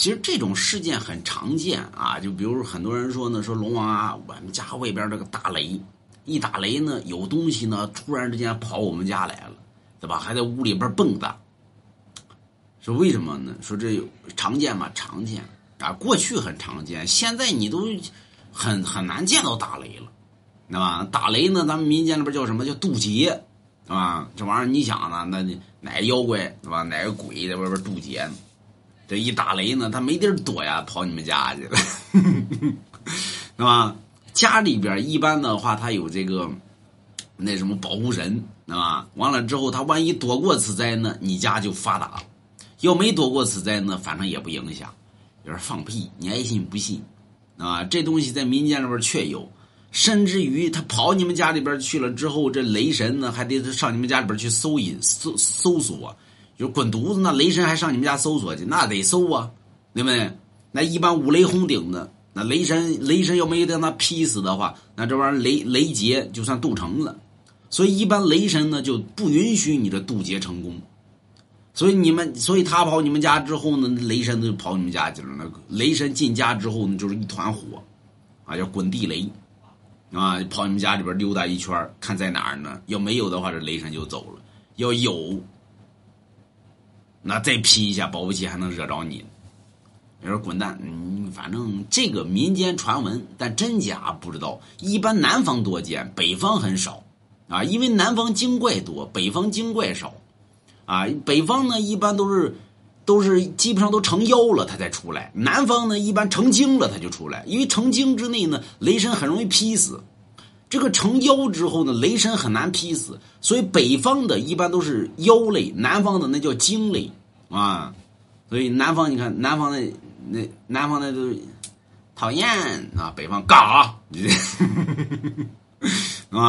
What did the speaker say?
其实这种事件很常见啊，就比如说很多人说呢，说龙王啊，我们家外边这个打雷，一打雷呢，有东西呢，突然之间跑我们家来了，对吧？还在屋里边蹦跶。说为什么呢？说这常见嘛？常见啊，过去很常见，现在你都很很难见到打雷了，对吧？打雷呢，咱们民间里边叫什么叫渡劫，对吧？这玩意儿你想呢，那哪个妖怪对吧？哪个鬼在外边渡劫呢？这一打雷呢，他没地儿躲呀，跑你们家去了，是吧？家里边一般的话，他有这个那什么保护神，是吧？完了之后，他万一躲过此灾呢，你家就发达了；要没躲过此灾呢，反正也不影响。有人放屁，你爱信不信，啊？这东西在民间里边确有，甚至于他跑你们家里边去了之后，这雷神呢还得上你们家里边去搜引、搜搜索。就滚犊子，那雷神还上你们家搜索去，那得搜啊，对不对？那一般五雷轰顶的，那雷神雷神要没让他劈死的话，那这玩意儿雷雷劫就算渡成了。所以一般雷神呢就不允许你的渡劫成功。所以你们，所以他跑你们家之后呢，雷神就跑你们家去了。那雷神进家之后呢，就是一团火，啊，叫滚地雷，啊，跑你们家里边溜达一圈，看在哪儿呢？要没有的话，这雷神就走了；要有。那再劈一下，保不齐还能惹着你。你说滚蛋！嗯，反正这个民间传闻，但真假不知道。一般南方多见，北方很少啊，因为南方精怪多，北方精怪少啊。北方呢，一般都是都是基本上都成妖了，他才出来；南方呢，一般成精了他就出来，因为成精之内呢，雷神很容易劈死。这个成妖之后呢，雷神很难劈死，所以北方的一般都是妖类，南方的那叫精类啊。所以南方你看，南方的那南方的都讨厌啊，北方干啥？啊。